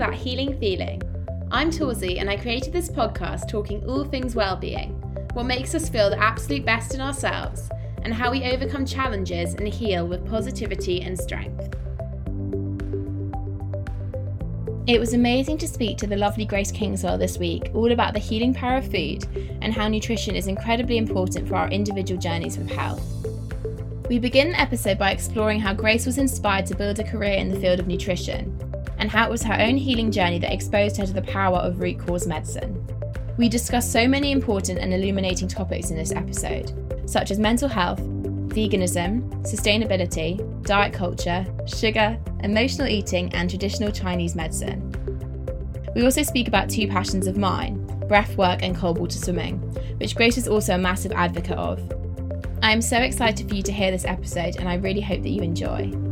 That Healing Feeling. I'm Torsey and I created this podcast talking all things well-being, what makes us feel the absolute best in ourselves, and how we overcome challenges and heal with positivity and strength. It was amazing to speak to the lovely Grace Kingswell this week, all about the healing power of food and how nutrition is incredibly important for our individual journeys with health. We begin the episode by exploring how Grace was inspired to build a career in the field of nutrition and how it was her own healing journey that exposed her to the power of root cause medicine. We discuss so many important and illuminating topics in this episode, such as mental health, veganism, sustainability, diet culture, sugar, emotional eating, and traditional Chinese medicine. We also speak about two passions of mine breath work and cold water swimming, which Grace is also a massive advocate of. I am so excited for you to hear this episode, and I really hope that you enjoy.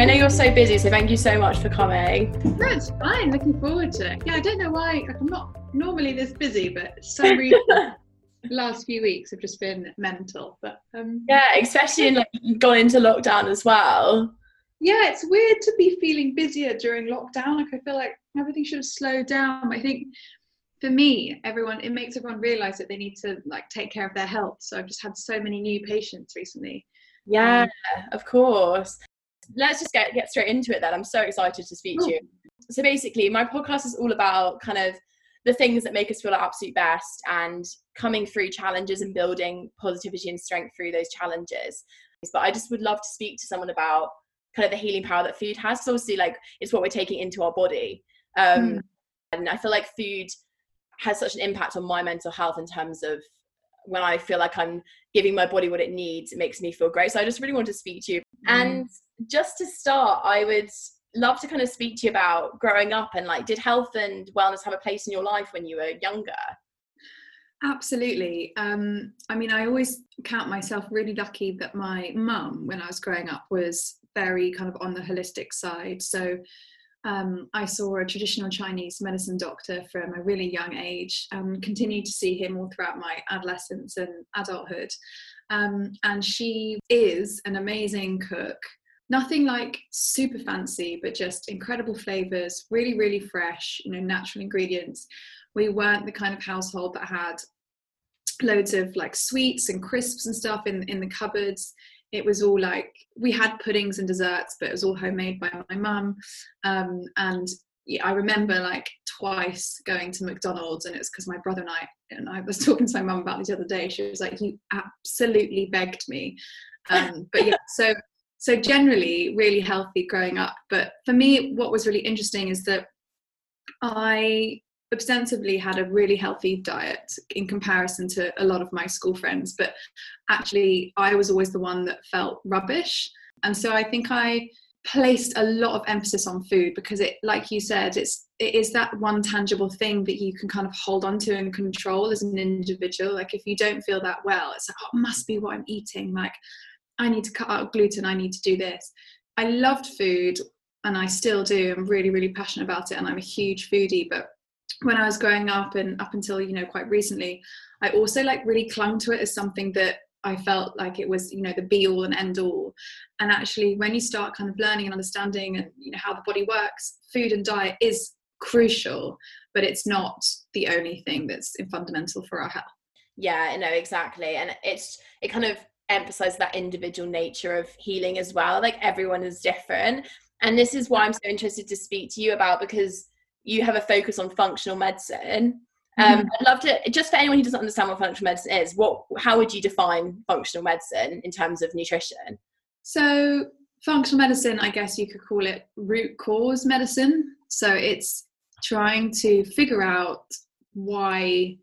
I know you're so busy, so thank you so much for coming. That's fine. Looking forward to it. Yeah, I don't know why. Like, I'm not normally this busy, but some reason, the last few weeks have just been mental. But um, yeah, especially in like gone into lockdown as well. Yeah, it's weird to be feeling busier during lockdown. Like I feel like everything should have slowed down. I think for me, everyone it makes everyone realise that they need to like take care of their health. So I've just had so many new patients recently. Yeah, um, of course let's just get get straight into it then. I'm so excited to speak to you. So basically, my podcast is all about kind of the things that make us feel our absolute best and coming through challenges and building positivity and strength through those challenges. But I just would love to speak to someone about kind of the healing power that food has. So obviously, like it's what we're taking into our body, um, mm. and I feel like food has such an impact on my mental health in terms of when I feel like I'm giving my body what it needs, it makes me feel great. So I just really want to speak to you. Mm. And just to start, I would love to kind of speak to you about growing up and like, did health and wellness have a place in your life when you were younger? Absolutely. Um, I mean, I always count myself really lucky that my mum, when I was growing up, was very kind of on the holistic side. So um, I saw a traditional Chinese medicine doctor from a really young age, um, continued to see him all throughout my adolescence and adulthood. Um, and she is an amazing cook nothing like super fancy, but just incredible flavors, really, really fresh, you know, natural ingredients. We weren't the kind of household that had loads of like sweets and crisps and stuff in, in the cupboards. It was all like we had puddings and desserts, but it was all homemade by my mum. Um, and yeah, I remember like twice going to McDonald's, and it's because my brother and I and I was talking to my mum about this the other day. She was like, "You absolutely begged me." Um, but yeah, so so generally really healthy growing up but for me what was really interesting is that i ostensibly had a really healthy diet in comparison to a lot of my school friends but actually i was always the one that felt rubbish. And so i think i placed a lot of emphasis on food because it like you said it's it is that one tangible thing that you can kind of hold on to and control as an individual. Like if you don't feel that well it's like oh it must be what i'm eating. Like i need to cut out gluten. I need to do this. I loved food and i still do. I'm really really passionate about it and i'm a huge foodie but when i was growing up and up until you know quite recently i also like really clung to it as something that I felt like it was, you know, the be all and end all. And actually, when you start kind of learning and understanding and you know how the body works, food and diet is crucial, but it's not the only thing that's fundamental for our health. Yeah, no, exactly. And it's it kind of emphasizes that individual nature of healing as well. Like everyone is different. And this is why I'm so interested to speak to you about because you have a focus on functional medicine um, mm-hmm. I'd love to, just for anyone who doesn't understand what functional medicine is, what, how would you define functional medicine in terms of nutrition? So, functional medicine, I guess you could call it root cause medicine. So, it's trying to figure out why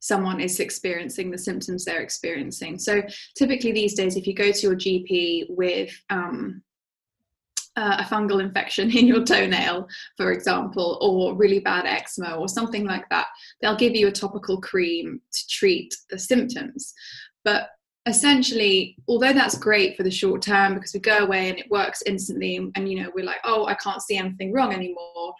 someone is experiencing the symptoms they're experiencing. So, typically these days, if you go to your GP with um, uh, a fungal infection in your toenail, for example, or really bad eczema or something like that, they'll give you a topical cream to treat the symptoms. But essentially, although that's great for the short term because we go away and it works instantly, and you know, we're like, oh, I can't see anything wrong anymore.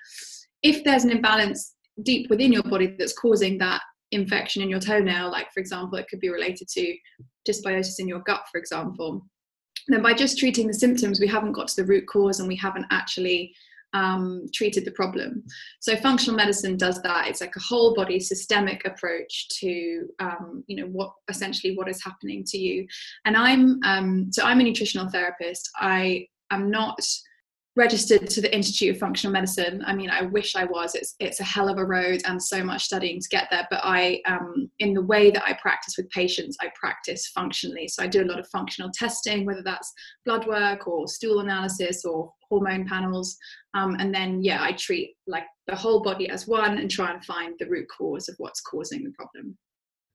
If there's an imbalance deep within your body that's causing that infection in your toenail, like for example, it could be related to dysbiosis in your gut, for example then by just treating the symptoms, we haven't got to the root cause and we haven't actually um, treated the problem. So functional medicine does that. It's like a whole body systemic approach to um, you know what essentially what is happening to you. And I'm um, so I'm a nutritional therapist. I am not registered to the Institute of Functional Medicine. I mean, I wish I was. It's it's a hell of a road and so much studying to get there. But I, um, in the way that I practice with patients, I practice functionally. So I do a lot of functional testing, whether that's blood work or stool analysis or hormone panels, um, and then yeah, I treat like the whole body as one and try and find the root cause of what's causing the problem.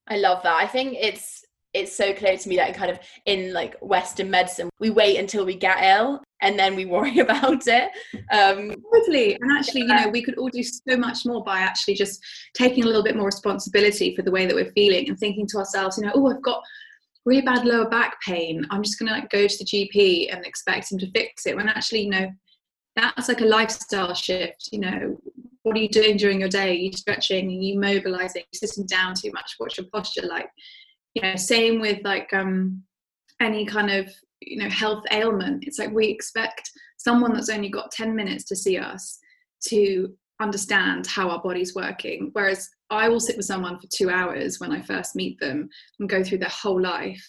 I love that. I think it's it's so clear to me that kind of in like western medicine we wait until we get ill and then we worry about it. Um totally. And actually you know we could all do so much more by actually just taking a little bit more responsibility for the way that we're feeling and thinking to ourselves you know oh i've got really bad lower back pain. I'm just going to like go to the gp and expect him to fix it. When actually you know that's like a lifestyle shift you know. What are you doing during your day? Are you stretching? Are you mobilizing? Sitting down too much? What's your posture like? You know same with like um any kind of you know health ailment it's like we expect someone that's only got 10 minutes to see us to understand how our body's working. Whereas i will sit with someone for two hours when i first meet them and go through their whole life.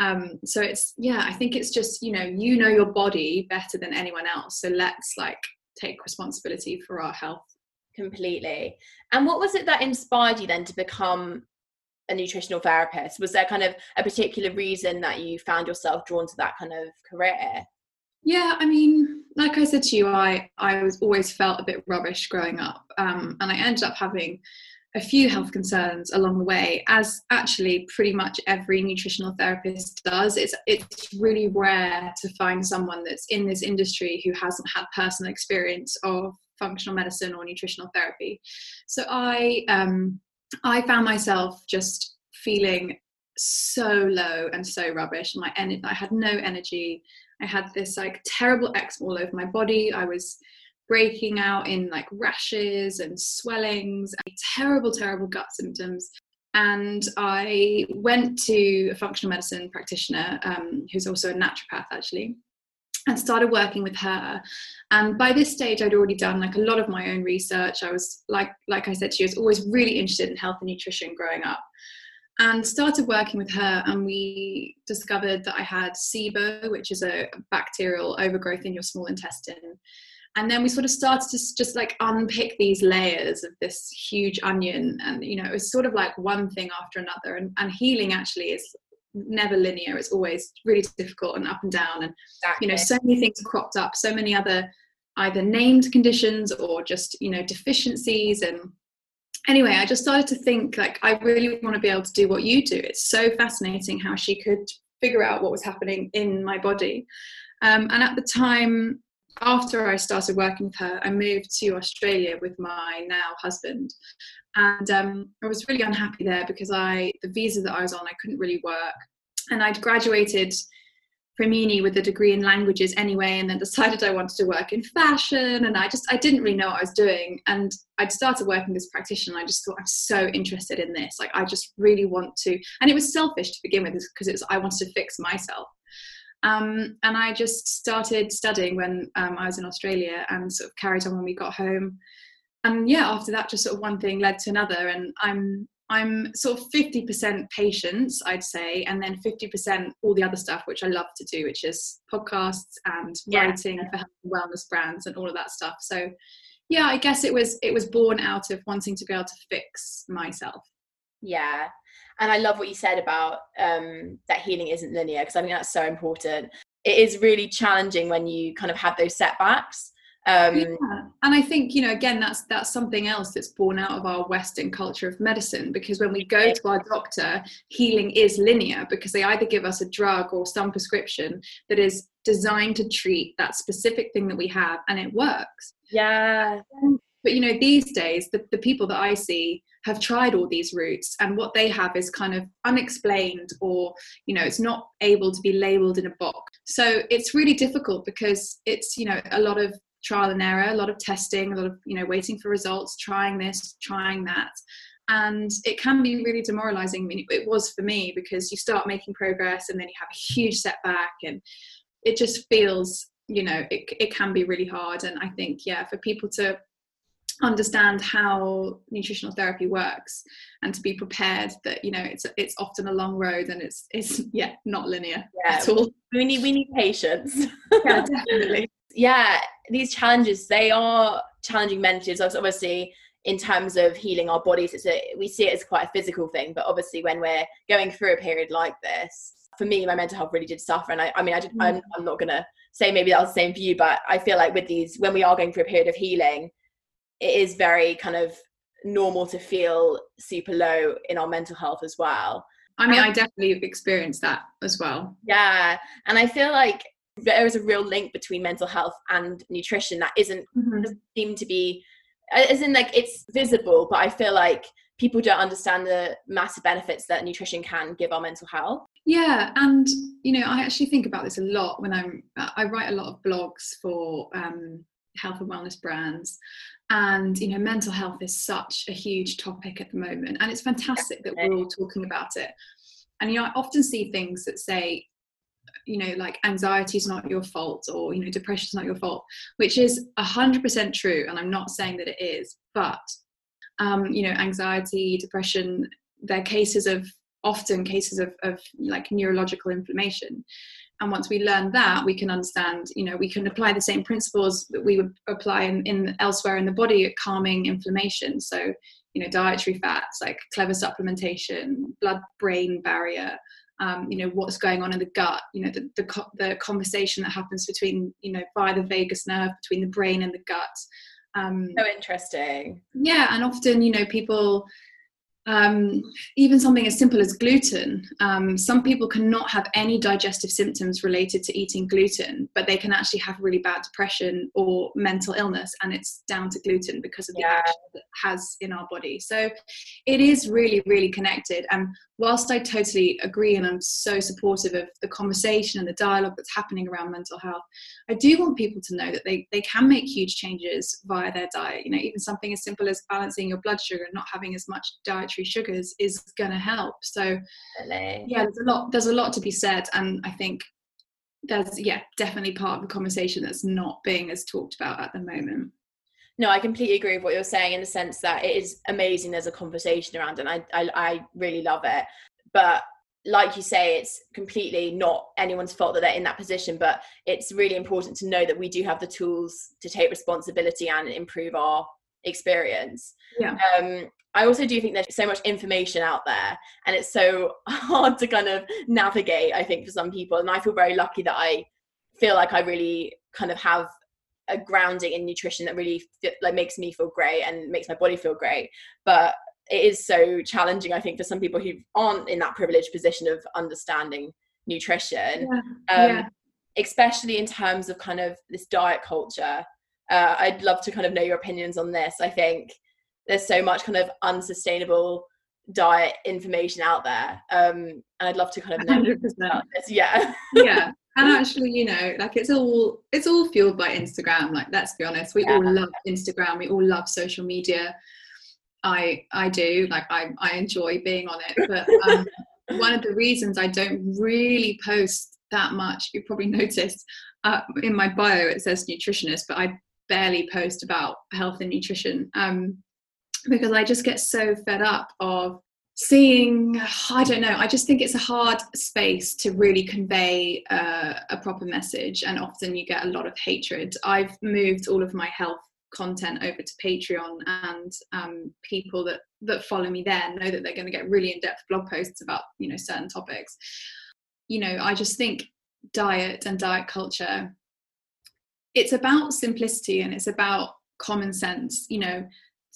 Um, so it's yeah i think it's just you know you know your body better than anyone else. So let's like take responsibility for our health. Completely. And what was it that inspired you then to become a nutritional therapist. Was there kind of a particular reason that you found yourself drawn to that kind of career? Yeah i mean like i said to you i i was always felt a bit rubbish growing up um, and i ended up having a few health concerns along the way as actually pretty much every nutritional therapist does. It's it's really rare to find someone that's in this industry who hasn't had personal experience of functional medicine or nutritional therapy. So i um, I found myself just feeling so low and so rubbish. My energy, I had no energy. I had this like terrible eczema all over my body. I was breaking out in like rashes and swellings, and terrible, terrible gut symptoms. And I went to a functional medicine practitioner um, who's also a naturopath, actually and started working with her. And by this stage i'd already done like a lot of my own research. I was like like i said she was always really interested in health and nutrition growing up. And started working with her and we discovered that i had sibo which is a bacterial overgrowth in your small intestine. And then we sort of started to just like unpick these layers of this huge onion and you know it was sort of like one thing after another. And, and healing actually is never linear. It's always really difficult and up and down and exactly. you know so many things cropped up so many other either named conditions or just you know deficiencies and anyway i just started to think like i really want to be able to do what you do. It's so fascinating how she could figure out what was happening in my body. Um, and at the time after I started working with her, I moved to Australia with my now husband, and um, I was really unhappy there because I the visa that I was on I couldn't really work, and I'd graduated from uni with a degree in languages anyway and then decided I wanted to work in fashion and I just I didn't really know what I was doing. And I'd started working as a practitioner I just thought I'm so interested in this. Like I just really want to and it was selfish to begin with because it was I wanted to fix myself um, and I just started studying when um, I was in Australia and sort of carried on when we got home and yeah after that just sort of one thing led to another and I'm I'm sort of 50% patience, I'd say, and then 50% all the other stuff, which I love to do, which is podcasts and yeah. writing for health and wellness brands and all of that stuff. So yeah, I guess it was it was born out of wanting to be able to fix myself. Yeah. And I love what you said about um, that healing isn't linear because I think that's so important. It is really challenging when you kind of have those setbacks um, yeah. and I think you know again that's that's something else that's born out of our Western culture of medicine because when we go to our doctor, healing is linear because they either give us a drug or some prescription that is designed to treat that specific thing that we have, and it works. Yeah. But you know these days the, the people that I see have tried all these routes and what they have is kind of unexplained or you know it's not able to be labeled in a box so it's really difficult because it's you know a lot of trial and error, a lot of testing, a lot of you know waiting for results, trying this, trying that, and it can be really demoralizing. I mean, it was for me because you start making progress and then you have a huge setback, and it just feels you know it it can be really hard. And I think yeah, for people to understand how nutritional therapy works and to be prepared that you know it's it's often a long road and it's it's yeah not linear yeah, at all we need we need patience yeah definitely yeah, these challenges they are challenging mentally. So obviously, in terms of healing our bodies, it's a we see it as quite a physical thing. But obviously, when we're going through a period like this, for me, my mental health really did suffer. And I, I mean, I did, mm. I'm, I'm not gonna say maybe that was the same for you, but I feel like with these, when we are going through a period of healing, it is very kind of normal to feel super low in our mental health as well. I mean, I definitely experienced that as well. Yeah. And I feel like there is a real link between mental health and nutrition that isn't mm-hmm. doesn't seem to be as in like it's visible but i feel like people don't understand the massive benefits that nutrition can give our mental health yeah and you know i actually think about this a lot when i'm i write a lot of blogs for um, health and wellness brands. And you know mental health is such a huge topic at the moment and it's fantastic that we're all talking about it. And you know i often see things that say you know like anxiety is not your fault or you know depression is not your fault which is 100% true and i'm not saying that it is but um, you know anxiety depression they're cases of often cases of, of like neurological inflammation and once we learn that we can understand you know we can apply the same principles that we would apply in, in elsewhere in the body at calming inflammation. So you know dietary fats like clever supplementation blood brain barrier um, you know what's going on in the gut you know the, the, the conversation that happens between you know via the vagus nerve between the brain and the gut. Um, so interesting. Yeah and often you know people um, even something as simple as gluten. Um, some people cannot have any digestive symptoms related to eating gluten, but they can actually have really bad depression or mental illness, and it's down to gluten because of the yeah. action it has in our body. So it is really, really connected. And whilst I totally agree and I'm so supportive of the conversation and the dialogue that's happening around mental health, I do want people to know that they, they can make huge changes via their diet. You know, even something as simple as balancing your blood sugar and not having as much dietary sugars is going to help. So, really? yeah, there's a lot there's a lot to be said, and I think there's yeah definitely part of the conversation that's not being as talked about at the moment no i completely agree with what you're saying in the sense that it is amazing there's a conversation around it and I, I, I really love it but like you say it's completely not anyone's fault that they're in that position but it's really important to know that we do have the tools to take responsibility and improve our experience yeah um I also do think there's so much information out there and it's so hard to kind of navigate, I think, for some people. And I feel very lucky that I feel like I really kind of have a grounding in nutrition that really fit, like makes me feel great and makes my body feel great but it is so challenging i think for some people who aren't in that privileged position of understanding nutrition yeah. Um, yeah. especially in terms of kind of this diet culture. Uh, I'd love to kind of know your opinions on this. I think there's so much kind of unsustainable diet information out there, um, and I'd love to kind of know 100%. about this. Yeah, yeah and actually you know like it's all it's all fueled by instagram like let's be honest we Yeah. all love instagram we all love social media i i do like i, I enjoy being on it but um, one of the reasons i don't really post that much you probably noticed uh, in my bio it says nutritionist but i barely post about health and nutrition um, because i just get so fed up of seeing i don't know i just think it's a hard space to really convey uh, a proper message and often you get a lot of hatred. I've moved all of my health content over to patreon and um, people that that follow me there know that they're going to get really in-depth blog posts about you know certain topics. You know i just think diet and diet culture it's about simplicity and it's about common sense you know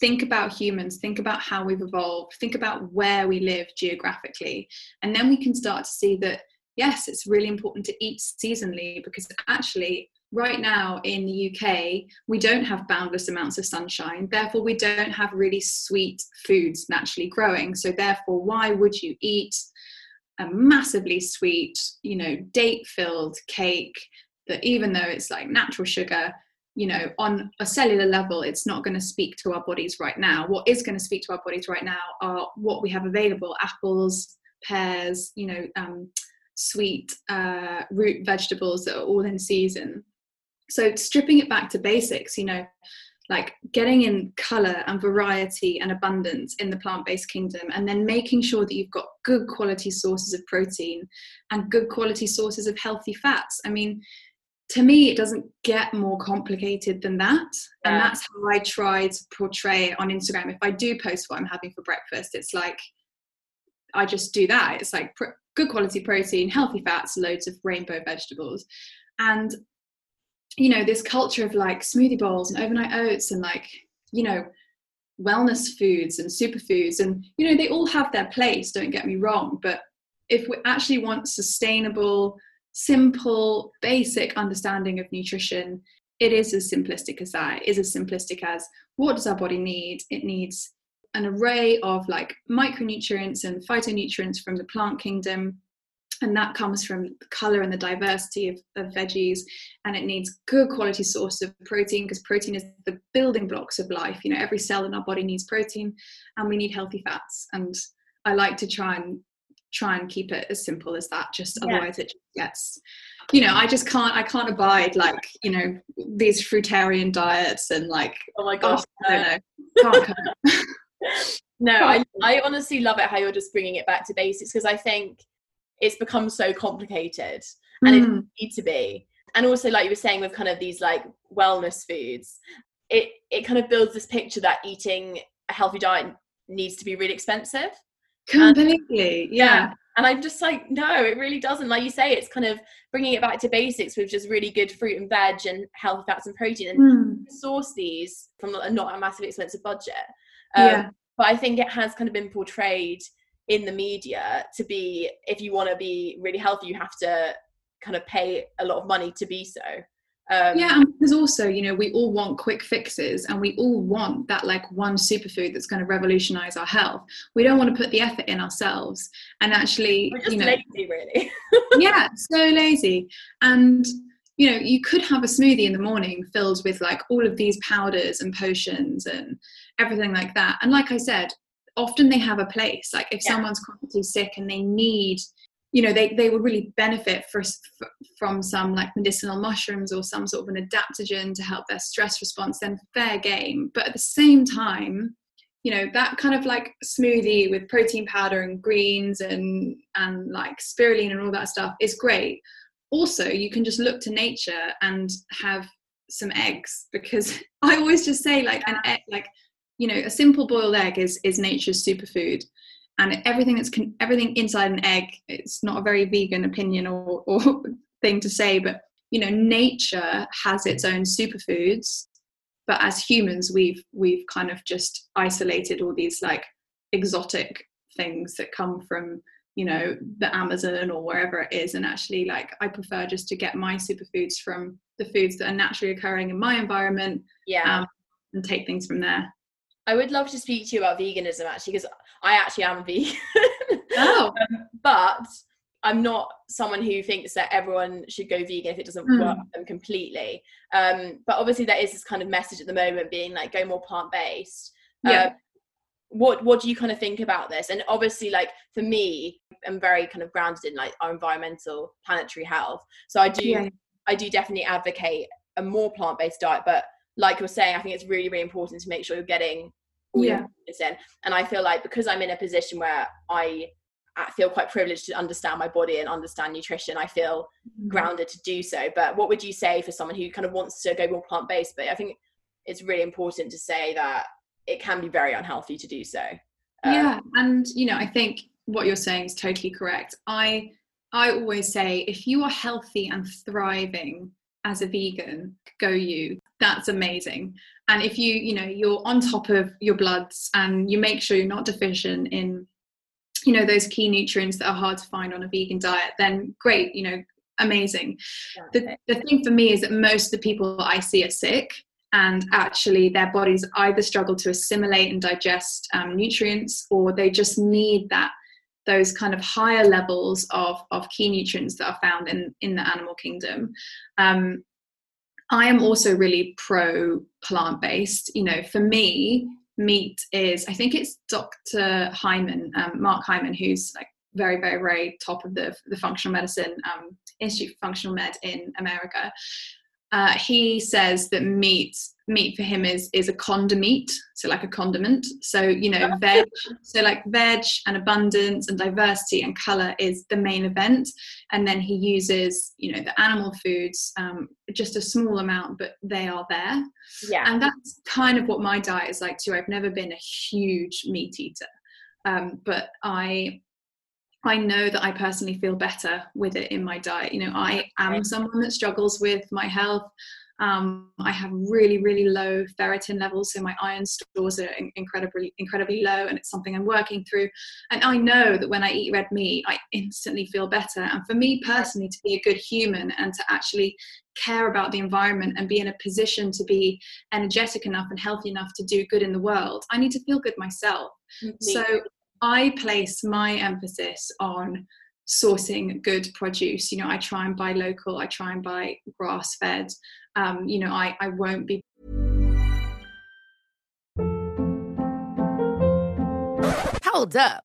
think about humans, think about how we've evolved, think about where we live geographically. And then we can start to see that, yes, it's really important to eat seasonally because actually, right now in the UK, we don't have boundless amounts of sunshine. Therefore, we don't have really sweet foods naturally growing. So, therefore, why would you eat a massively sweet, you know, date filled cake that even though it's like natural sugar, you know on a cellular level it's not going to speak to our bodies right now. What is going to speak to our bodies right now are what we have available apples pears you know um, sweet uh, root vegetables that are all in season. So stripping it back to basics you know like getting in color and variety and abundance in the plant-based kingdom and then making sure that you've got good quality sources of protein and good quality sources of healthy fats. I mean to me it doesn't get more complicated than that. And that's how i try to portray it on instagram. If i do post what i'm having for breakfast it's like i just do that. It's like pr- good quality protein healthy fats loads of rainbow vegetables. And you know this culture of like smoothie bowls and overnight oats and like you know wellness foods and superfoods and you know they all have their place don't get me wrong. But if we actually want sustainable simple, basic understanding of nutrition, it is as simplistic as that. It is as simplistic as what does our body need? It needs an array of like micronutrients and phytonutrients from the plant kingdom. And that comes from the color and the diversity of, of veggies. And it needs good quality source of protein because protein is the building blocks of life. You know, every cell in our body needs protein and we need healthy fats. And I like to try and try and keep it as simple as that just Yeah. otherwise it just gets you know i just can't i can't abide like you know these fruitarian diets and like Oh my oh, gosh. i don't know can't. No, I, I honestly love it how you're just bringing it back to basics because I think it's become so complicated and it Mm, doesn't need to be. And also, like you were saying, with kind of these like wellness foods, it it kind of builds this picture that eating a healthy diet needs to be really expensive. Completely yeah And I'm just like, no, it really doesn't. Like you say, it's kind of bringing it back to basics with just really good fruit and veg and healthy fats and protein and Mm, source these from a not a massively expensive budget. Um, yeah but I think it has kind of been portrayed in the media to be if you want to be really healthy, you have to kind of pay a lot of money to be so. Um, yeah and because also you know we all want quick fixes and we all want that like one superfood that's going to revolutionize our health we don't want to put the effort in ourselves and actually we're just you know lazy, really. yeah, so lazy. And you know, you could have a smoothie in the morning filled with like all of these powders and potions and everything like that. And like I said, often they have a place. Like if Yeah. someone's chronically sick and they need, you know, they they would really benefit for, from some like medicinal mushrooms or some sort of an adaptogen to help their stress response. Then fair game. But at the same time, you know that kind of like smoothie with protein powder and greens and and like spirulina and all that stuff is great also you can just look to nature and have some eggs because i always just say like an egg like you know a simple boiled egg is is nature's superfood and everything that's con- everything inside an egg it's not a very vegan opinion or, or thing to say but you know nature has its own superfoods. But as humans we've we've kind of just isolated all these like exotic things that come from you know the amazon or wherever it is. And actually like i prefer just to get my superfoods from the foods that are naturally occurring in my environment Yeah. um, and take things from there I would love to speak to you about veganism actually, because I actually am a vegan. oh Um, but I'm not someone who thinks that everyone should go vegan if it doesn't Mm. work for them completely. Um, but obviously, there is this kind of message at the moment being like, go more plant based. Yeah. what What do you kind of think about this? And obviously, like for me, I'm very kind of grounded in like our environmental, planetary health. So I do, Yeah. I do definitely advocate a more plant based diet. But like you're saying, I think it's really, really important to make sure you're getting Yeah. in. And I feel like because I'm in a position where I feel quite privileged to understand my body and understand nutrition. I feel Mm-hmm. grounded to do so. But what would you say for someone who kind of wants to go more plant based? But I think it's really important to say that it can be very unhealthy to do so. Um, yeah and you know i think what you're saying is totally correct i i always say if you are healthy and thriving as a vegan go you that's amazing. And if you you know you're on top of your bloods and you make sure you're not deficient in you know those key nutrients that are hard to find on a vegan diet then great you know amazing. The, the thing for me is that most of the people I see are sick and actually their bodies either struggle to assimilate and digest um, nutrients or they just need that those kind of higher levels of, of key nutrients that are found in, in the animal kingdom. Um, I am also really pro plant based. You know, for me, meat is, I think it's Dr. Hyman, um, Mark Hyman, who's like very, very, very top of the, the functional medicine um, Institute for Functional Med in America. Uh, he says that meat meat for him is is a condiment, so like a condiment. So you know, veg, so like veg and abundance and diversity and color is the main event, and then he uses you know the animal foods, um, just a small amount, but they are there, yeah. and that's kind of what my diet is like too. I've never been a huge meat eater, um, but I I know that I personally feel better with it in my diet. You know, I am someone that struggles with my health. Um, I have really, really low ferritin levels, so my iron stores are incredibly, incredibly low, and it's something I'm working through. And I know that when I eat red meat, I instantly feel better. And for me personally, to be a good human and to actually care about the environment and be in a position to be energetic enough and healthy enough to do good in the world, I need to feel good myself. So I place my emphasis on sourcing good produce. You know, I try and buy local, I try and buy grass fed. Um, you know, I, I won't be Hold up.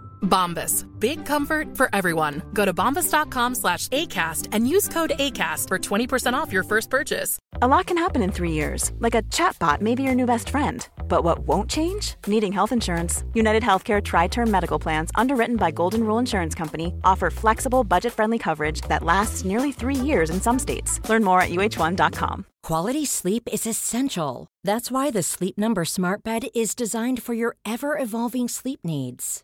Bombas. Big comfort for everyone. Go to bombas.com slash ACAST and use code ACAST for 20% off your first purchase. A lot can happen in three years, like a chatbot may be your new best friend. But what won't change? Needing health insurance. United Healthcare Tri Term Medical Plans, underwritten by Golden Rule Insurance Company, offer flexible, budget friendly coverage that lasts nearly three years in some states. Learn more at uh1.com. Quality sleep is essential. That's why the Sleep Number Smart Bed is designed for your ever evolving sleep needs.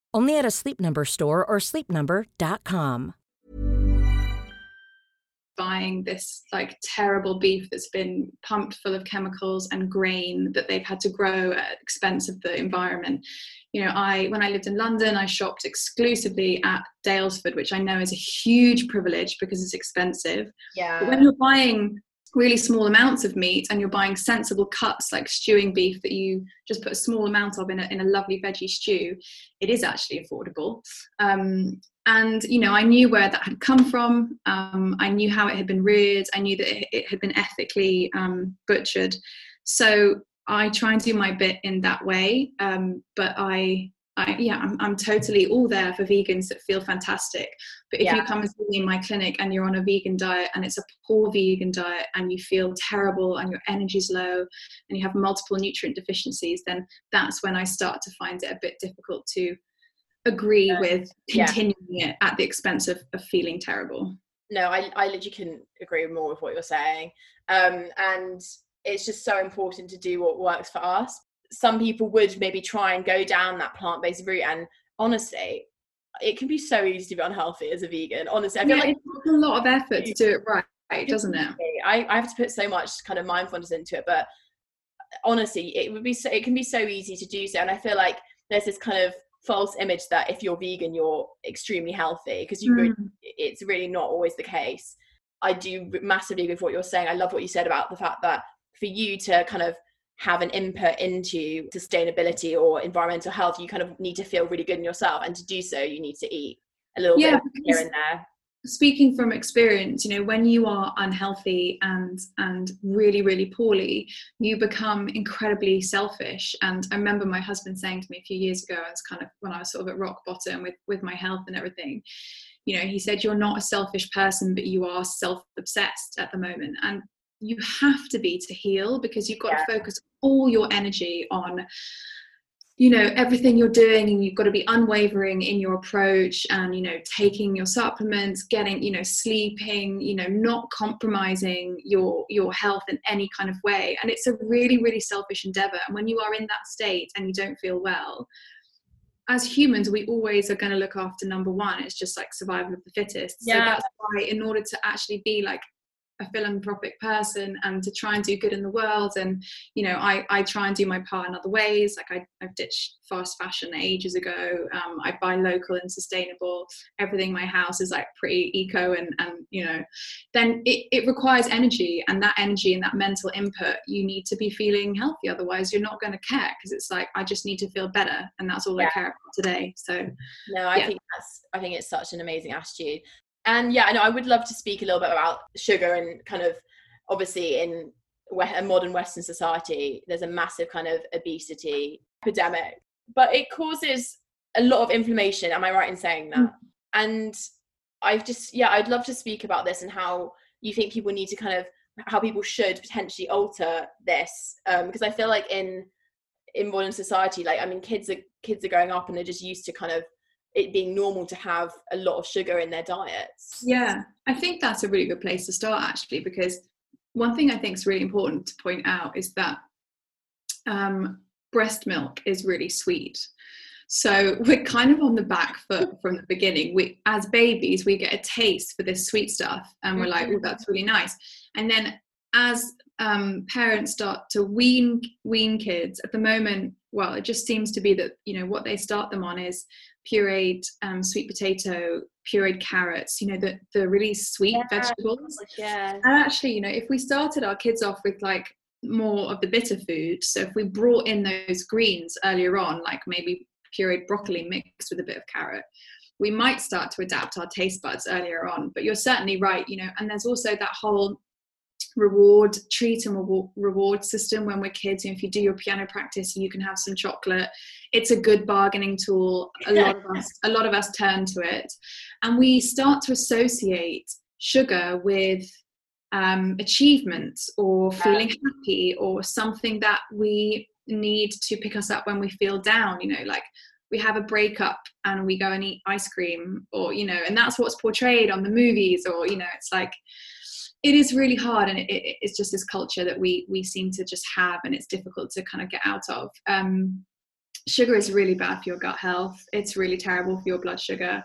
Only at a Sleep Number store or sleepnumber.com. buying this like terrible beef that's been pumped full of chemicals and grain that they've had to grow at expense of the environment. You know i when i lived in london i shopped exclusively at Daylesford, which i know is a huge privilege because it's expensive. Yeah. But when you're buying really small amounts of meat and you're buying sensible cuts like stewing beef that you just put a small amount of in a, in a lovely veggie stew it is actually affordable. Um, and you know i knew where that had come from. Um, i knew how it had been reared. I knew that it, it had been ethically um, butchered. So i try and do my bit in that way. Um, but i I, yeah, I'm, I'm totally all there for vegans that feel fantastic. But if Yeah. you come and see me in my clinic and you're on a vegan diet and it's a poor vegan diet and you feel terrible and your energy's low and you have multiple nutrient deficiencies, then that's when I start to find it a bit difficult to agree with yeah. continuing it at the expense of, of feeling terrible. no I, I literally couldn't agree more with what you're saying um, and it's just so important to do what works for us some people would maybe try and go down that plant-based route and honestly it can be so easy to be unhealthy as a vegan honestly i feel Yeah, like it takes a lot of effort to do it right, doesn't it? I, I have to put so much kind of mindfulness into it but honestly it would be so it can be so easy to do so and i feel like there's this kind of false image that if you're vegan you're extremely healthy because you really, Mm. it's really not always the case i do massively agree with what you're saying i love what you said about the fact that for you to kind of have an input into sustainability or environmental health you kind of need to feel really good in yourself. And to do so you need to eat a little Yeah, bit here and there. speaking from experience you know when you are unhealthy and and really really poorly you become incredibly selfish. And i remember my husband saying to me a few years ago it's kind of when i was sort of at rock bottom with with my health and everything you know he said you're not a selfish person but you are self-obsessed at the moment. And you have to be to heal because you've got Yeah. to focus all your energy on you know everything you're doing and you've got to be unwavering in your approach and you know taking your supplements getting you know sleeping you know not compromising your your health in any kind of way. And it's a really really selfish endeavor. And when you are in that state and you don't feel well as humans we always are going to look after number one. It's just like survival of the fittest. Yeah. so that's why in order to actually be like a philanthropic person and to try and do good in the world. And you know i i try and do my part in other ways. Like I, i've ditched fast fashion ages ago. Um, i buy local and sustainable. Everything in my house is like pretty eco and and you know then it, it requires energy. And that energy and that mental input you need to be feeling healthy. Otherwise you're not going to care because it's like i just need to feel better. And that's all Yeah. i care about today. So No, I Yeah. think that's I think it's such an amazing attitude. And yeah, I know I would love to speak a little bit about sugar and kind of obviously in a modern Western society, there's a massive kind of obesity epidemic, but it causes a lot of inflammation. Am I right in saying that? Mm. And I've just yeah, I'd love to speak about this and how you think people need to kind of how people should potentially alter this um, because I feel like in in modern society, like I mean, kids are kids are growing up and they're just used to kind of it being normal to have a lot of sugar in their diets. Yeah, I think that's a really good place to start actually, because one thing I think is really important to point out is that um, breast milk is really sweet. So we're kind of on the back foot from the beginning. We, as babies, we get a taste for this sweet stuff, and we're like, "Oh, that's really nice." And then, as um, parents start to wean wean kids, at the moment, well, it just seems to be that you know what they start them on is pureed um, sweet potato, pureed carrots. You know, the the really sweet Yeah. vegetables. Yeah. And actually, you know, if we started our kids off with like more of the bitter food, so if we brought in those greens earlier on, like maybe pureed broccoli mixed with a bit of carrot, we might start to adapt our taste buds earlier on. But you're certainly right, you know, and there's also that whole reward treat and reward, system when we're kids. And if you do your piano practice you can have some chocolate. It's a good bargaining tool. A lot of us a lot of us turn to it. And we start to associate sugar with um, achievement or feeling happy or something that we need to pick us up when we feel down you know like we have a breakup and we go and eat ice cream or you know and that's what's portrayed on the movies or you know it's like it is really hard and it, it, it's just this culture that we we seem to just have and it's difficult to kind of get out of um, sugar is really bad for your gut health it's really terrible for your blood sugar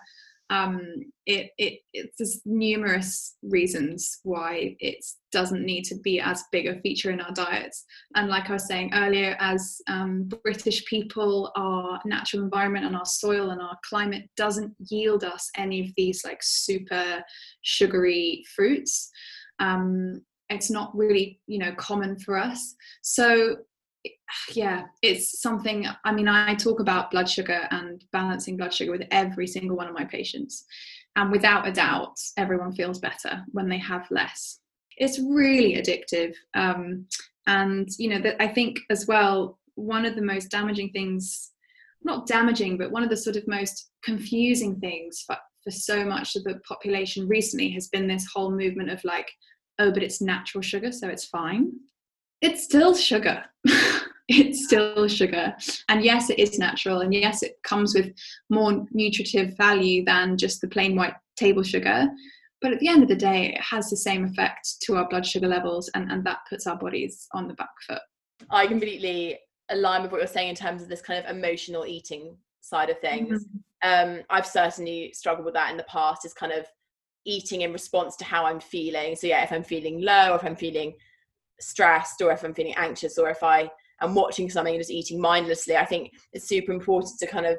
um, it, it it's there's numerous reasons why it doesn't need to be as big a feature in our diets. And like I was saying earlier, as um, British people, our natural environment and our soil and our climate doesn't yield us any of these like super sugary fruits. Um, it's not really you know common for us so yeah, it's something. I mean, I talk about blood sugar and balancing blood sugar with every single one of my patients. And without a doubt, everyone feels better when they have less. It's really addictive. Um, and, you know, that I think as well, one of the most damaging things, not damaging, but one of the sort of most confusing things for, for so much of the population recently has been this whole movement of like, oh, but it's natural sugar, so it's fine. It's still sugar. it's still sugar. And yes, it is natural. And yes, it comes with more nutritive value than just the plain white table sugar. But at the end of the day, it has the same effect to our blood sugar levels, and, and that puts our bodies on the back foot. I completely align with what you're saying in terms of this kind of emotional eating side of things. Mm-hmm. Um, I've certainly struggled with that in the past, is kind of eating in response to how I'm feeling. So, yeah, if I'm feeling low, or if I'm feeling stressed, or if I'm feeling anxious, or if I am watching something and just eating mindlessly. I think it's super important to kind of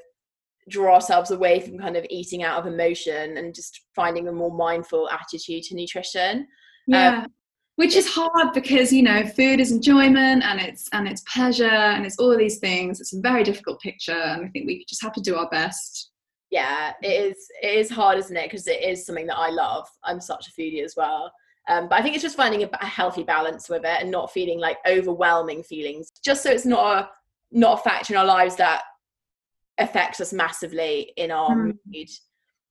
draw ourselves away from kind of eating out of emotion and just finding a more mindful attitude to nutrition. Yeah. Um, which is hard because you know food is enjoyment and it's and it's pleasure and it's all of these things it's a very difficult picture and i think we just have to do our best yeah it is it is hard isn't it because it is something that i love i'm such a foodie as well um, but I think it's just finding a, a, healthy balance with it and not feeling like overwhelming feelings, just so it's not a not a factor in our lives that affects us massively in our mm. mood.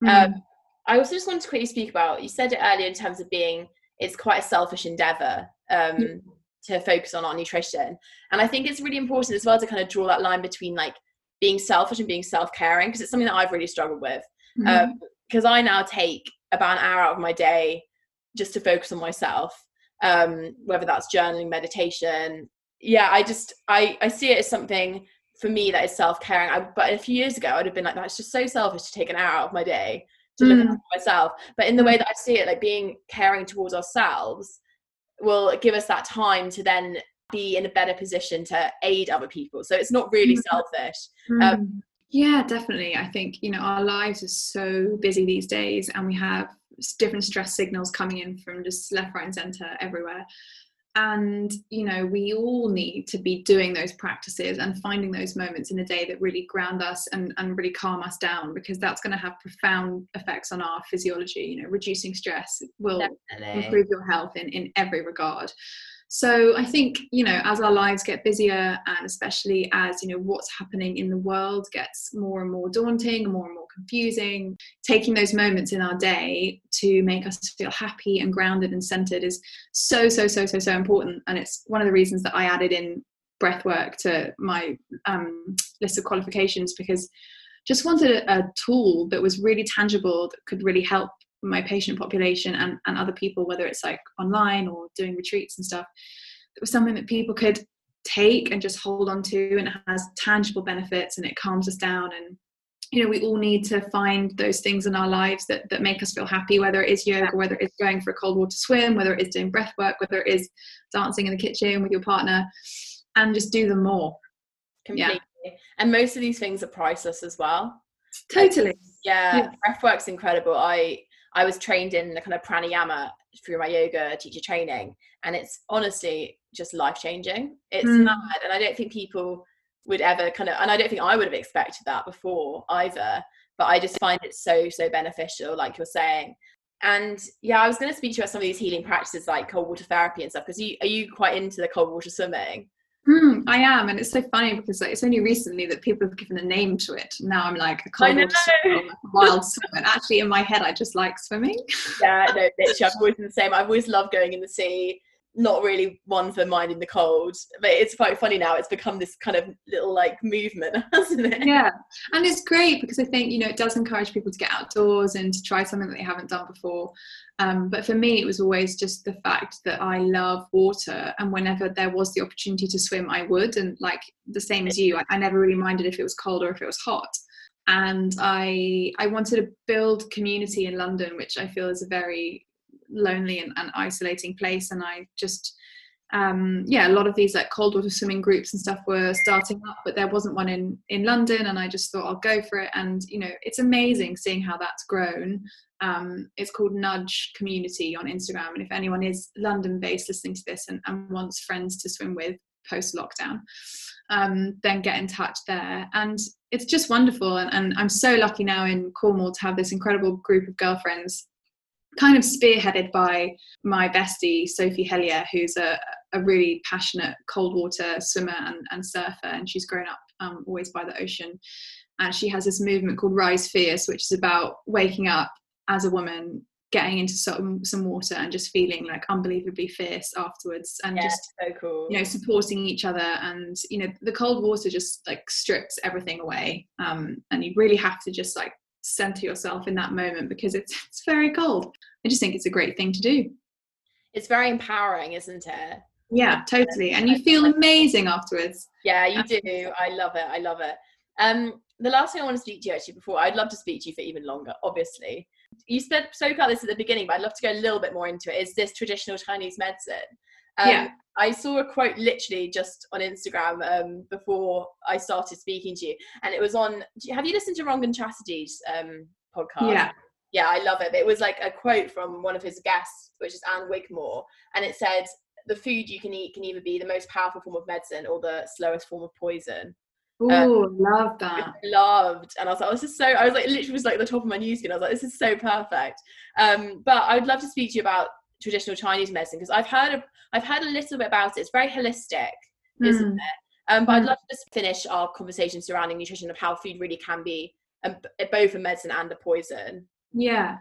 Mm. Um, I also just wanted to quickly speak about you said it earlier in terms of being it's quite a selfish endeavor um, mm. to focus on our nutrition, and I think it's really important as well to kind of draw that line between like being selfish and being self-caring because it's something that I've really struggled with because mm-hmm. um, I now take about an hour out of my day just to focus on myself um, whether that's journaling meditation yeah i just i i see it as something for me that is self-caring but a few years ago i'd have been like that's just so selfish to take an hour out of my day to mm. after myself but in the way that i see it like being caring towards ourselves will give us that time to then be in a better position to aid other people so it's not really mm. selfish mm. Um, yeah definitely i think you know our lives are so busy these days and we have different stress signals coming in from just left, right, and center everywhere. And, you know, we all need to be doing those practices and finding those moments in the day that really ground us and, and really calm us down because that's going to have profound effects on our physiology. You know, reducing stress will Definitely. improve your health in, in every regard. So I think, you know, as our lives get busier and especially as, you know, what's happening in the world gets more and more daunting, more and more confusing, taking those moments in our day to make us feel happy and grounded and centered is so, so, so, so, so important. And it's one of the reasons that I added in breath work to my um, list of qualifications because just wanted a, a tool that was really tangible that could really help my patient population and, and other people, whether it's like online or doing retreats and stuff, it was something that people could take and just hold on to and it has tangible benefits and it calms us down. And you know we all need to find those things in our lives that, that make us feel happy whether it is yoga whether it's going for a cold water swim whether it is doing breath work whether it is dancing in the kitchen with your partner and just do them more. Completely. Yeah. and most of these things are priceless as well. Totally. Yeah, yeah. breath work's incredible. I I was trained in the kind of pranayama through my yoga teacher training, and it's honestly just life changing. It's mm. mad, and I don't think people would ever kind of, and I don't think I would have expected that before either. But I just find it so so beneficial, like you're saying. And yeah, I was going to speak to you about some of these healing practices like cold water therapy and stuff. Because you are you quite into the cold water swimming? Mm, I am, and it's so funny because like, it's only recently that people have given a name to it. Now I'm like a cold water wild swim. And actually, in my head, I just like swimming. yeah, no, literally, I've always been the same. I've always loved going in the sea. Not really one for minding the cold, but it's quite funny now. It's become this kind of little like movement, hasn't it? Yeah, and it's great because I think you know it does encourage people to get outdoors and to try something that they haven't done before. Um, but for me, it was always just the fact that I love water, and whenever there was the opportunity to swim, I would. And like the same as you, I, I never really minded if it was cold or if it was hot. and I I wanted to build community in London, which I feel is a very lonely and, and isolating place. And I just um, yeah, a lot of these like cold water swimming groups and stuff were starting up, but there wasn't one in in London, and I just thought I'll go for it. And you know, it's amazing seeing how that's grown. Um, it's called Nudge Community on Instagram, and if anyone is London based listening to this and, and wants friends to swim with post lockdown, um, then get in touch there. And it's just wonderful, and, and I'm so lucky now in Cornwall to have this incredible group of girlfriends kind of spearheaded by my bestie Sophie Hellier, who's a, a really passionate cold water swimmer and, and surfer, and she's grown up um, always by the ocean. And she has this movement called Rise Fierce, which is about waking up as a woman, getting into some some water, and just feeling like unbelievably fierce afterwards, and Yeah, just so cool. you know supporting each other. And you know the cold water just like strips everything away, um, and you really have to just like center yourself in that moment because it's it's very cold. I just think it's a great thing to do. It's very empowering, isn't it? Yeah, totally. And you feel amazing afterwards. Yeah, you do. I love it. I love it. Um, the last thing I want to speak to you actually before I'd love to speak to you for even longer, obviously. You spoke about this at the beginning, but I'd love to go a little bit more into it. Is this traditional Chinese medicine? Um, Yeah. I saw a quote literally just on Instagram um, before I started speaking to you, and it was on. Have you listened to Rangan Chatterjee's um, podcast? Yeah. yeah, I love it. It was like a quote from one of his guests, which is Ann Wigmore, and it said, "The food you can eat can either be the most powerful form of medicine or the slowest form of poison." Oh, Uh, love that. loved and i was like oh, this is so i was like literally was like the top of my news feed i was like this is so perfect um but i would love to speak to you about traditional chinese medicine because i've heard of i've heard a little bit about it it's very holistic isn't Mm. it um but i'd Mm. love to just finish our conversation surrounding nutrition of how food really can be um, both a medicine and a poison Yeah.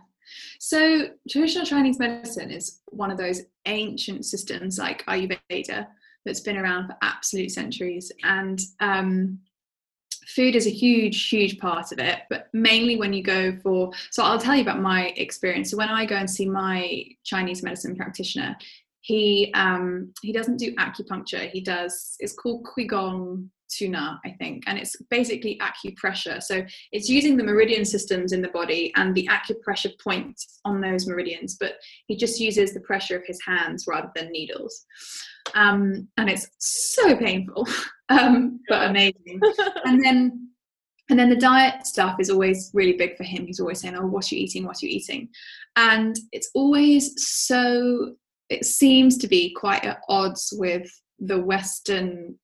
So traditional Chinese medicine is one of those ancient systems like Ayurveda that's been around for absolute centuries. And um, food is a huge, huge part of it, but mainly when you go for. So I'll tell you about my experience. So when I go and see my Chinese medicine practitioner, he um, he doesn't do acupuncture. He does. It's called Qigong Tui Na, I think, and it's basically acupressure. So it's using the meridian systems in the body and the acupressure points on those meridians, but he just uses the pressure of his hands rather than needles. Um, and it's so painful, um, but amazing. and then and then the diet stuff is always really big for him. He's always saying, "Oh, what are you eating? What are you eating?" And it's always so. It seems to be quite at odds with the Western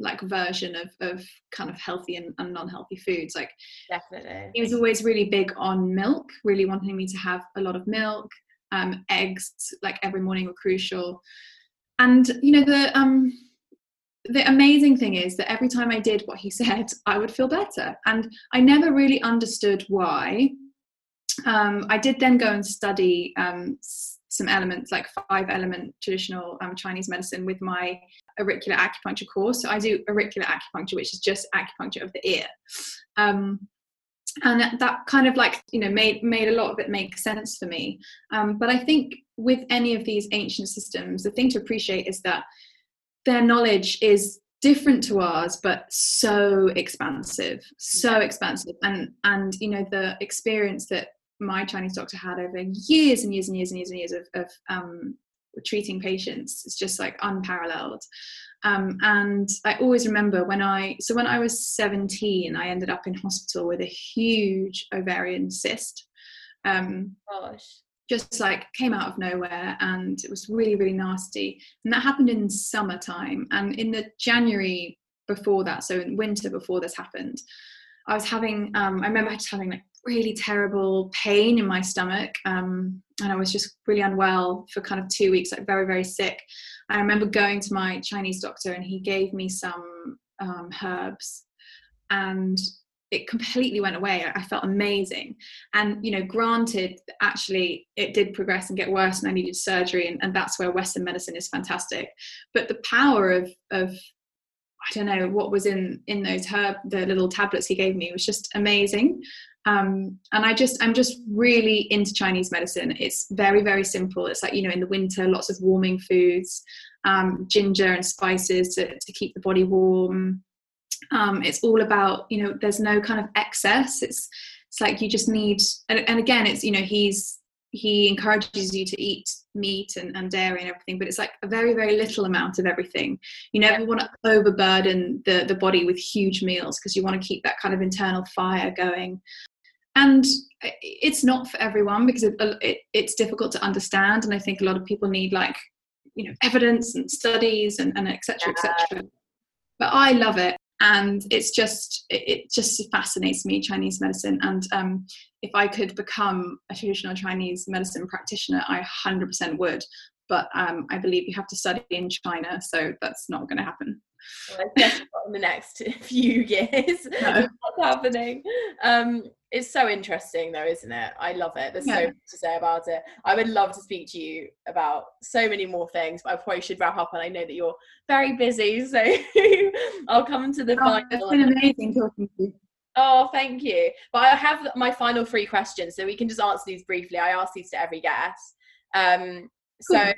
like version of of kind of healthy and, and non-healthy foods. Like definitely he was always really big on milk, really wanting me to have a lot of milk. Um, eggs, like every morning, were crucial. And you know the um, the amazing thing is that every time I did what he said, I would feel better. And I never really understood why. Um, I did then go and study um, some elements, like five element traditional um, Chinese medicine, with my auricular acupuncture course. So I do auricular acupuncture, which is just acupuncture of the ear. Um, and that- that kind of like you know made made a lot of it make sense for me um, but i think with any of these ancient systems the thing to appreciate is that their knowledge is different to ours but so expansive so expansive and and you know the experience that my chinese doctor had over years and years and years and years and years of, of um, treating patients is just like unparalleled um, and I always remember when I, so when I was 17, I ended up in hospital with a huge ovarian cyst. Um, gosh just like came out of nowhere and it was really, really nasty. And that happened in summertime. And in the January before that, so in winter before this happened, I was having, um, I remember just having like really terrible pain in my stomach. Um, and I was just really unwell for kind of two weeks, like very, very sick. I remember going to my Chinese doctor and he gave me some um, herbs and it completely went away. I felt amazing. And, you know, granted, actually, it did progress and get worse and I needed surgery. And, and that's where Western medicine is fantastic. But the power of, of, I don't know what was in in those herb the little tablets he gave me was just amazing um, and I just I'm just really into Chinese medicine. It's very very simple. It's like you know in the winter lots of warming foods, um, ginger and spices to to keep the body warm. Um, it's all about you know there's no kind of excess. It's it's like you just need and, and again it's you know he's he encourages you to eat meat and, and dairy and everything, but it's like a very, very little amount of everything. You never want to overburden the, the body with huge meals because you want to keep that kind of internal fire going. And it's not for everyone because it, it, it's difficult to understand. And I think a lot of people need like, you know, evidence and studies and, and etc cetera, et cetera. But I love it. And it's just it just fascinates me chinese medicine. And um, if i could become a traditional chinese medicine practitioner i 100% would. But um, i believe you have to study in china so that's not going to happen well, in the next few years. No. what's happening? Um, it's so interesting though isn't it? I love it. There's yeah. so much to say about it. I would love to speak to you about so many more things but i probably should wrap up and i know that you're very busy so i'll come to the oh, final it's been amazing talking to you. Oh thank you. But i have my final three questions so we can just answer these briefly. I ask these to every guest. Um, so cool.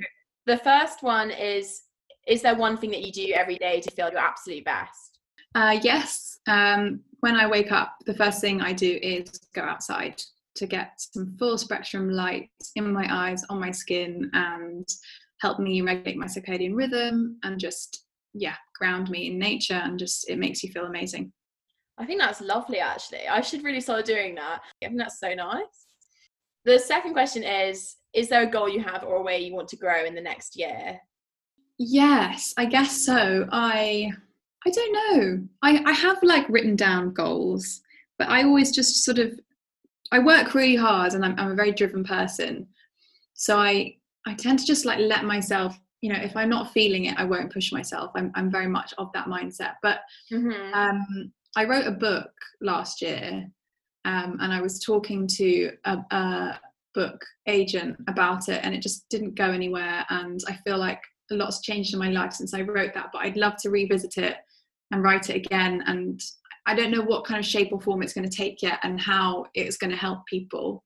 the first one is is there one thing that you do every day to feel your absolute best uh, yes um, when I wake up, the first thing I do is go outside to get some full spectrum light in my eyes, on my skin, and help me regulate my circadian rhythm and just, yeah, ground me in nature. And just, it makes you feel amazing. I think that's lovely, actually. I should really start doing that. I think that's so nice. The second question is Is there a goal you have or a way you want to grow in the next year? Yes, I guess so. I I don't know. I, I have like written down goals, but I always just sort of I work really hard and I'm, I'm a very driven person. So I I tend to just like let myself, you know, if I'm not feeling it, I won't push myself. I'm I'm very much of that mindset. But mm-hmm. um, I wrote a book last year, um, and I was talking to a, a book agent about it, and it just didn't go anywhere. And I feel like a lot's changed in my life since I wrote that, but I'd love to revisit it and write it again. And I don't know what kind of shape or form it's going to take yet and how it's going to help people.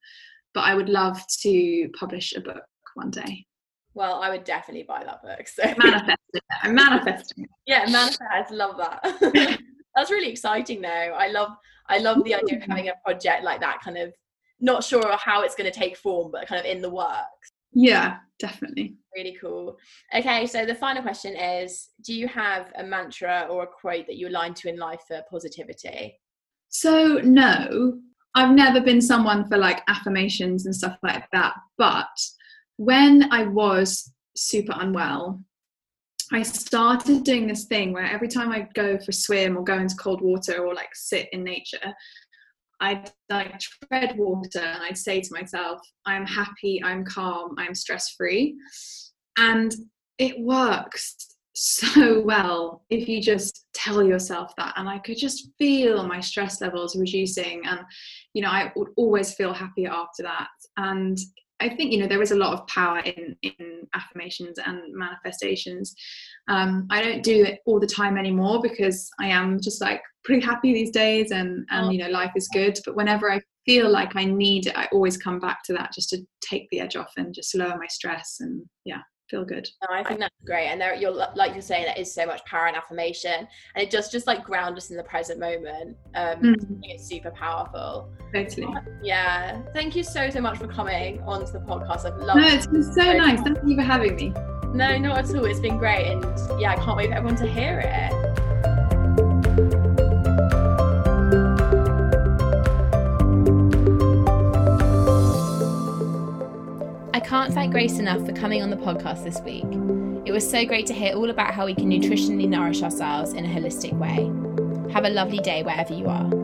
But I would love to publish a book one day. Well, I would definitely buy that book. So manifesting I'm manifesting. yeah, manifest. Love that. That's really exciting though. I love I love the idea of having a project like that kind of not sure how it's going to take form, but kind of in the works. Yeah, definitely. Really cool. Okay, so the final question is Do you have a mantra or a quote that you align to in life for positivity? So, no, I've never been someone for like affirmations and stuff like that. But when I was super unwell, I started doing this thing where every time I go for a swim or go into cold water or like sit in nature, I'd like tread water and I'd say to myself, I'm happy, I'm calm, I'm stress free. And it works so well if you just tell yourself that. And I could just feel my stress levels reducing. And, you know, I would always feel happier after that. And I think you know there is a lot of power in in affirmations and manifestations. Um, I don't do it all the time anymore because I am just like pretty happy these days, and and you know life is good. But whenever I feel like I need it, I always come back to that just to take the edge off and just lower my stress and yeah feel good. No, I think that's great. And there, you're like you're saying, there is so much power in affirmation, and it just just like ground us in the present moment. Um, mm. It's super powerful. Totally. Yeah. Thank you so so much for coming onto the podcast. I've loved. No, it's been so nice. Thank you for having me. No, not at all. It's been great, and yeah, I can't wait for everyone to hear it. I can't thank Grace enough for coming on the podcast this week. It was so great to hear all about how we can nutritionally nourish ourselves in a holistic way. Have a lovely day wherever you are.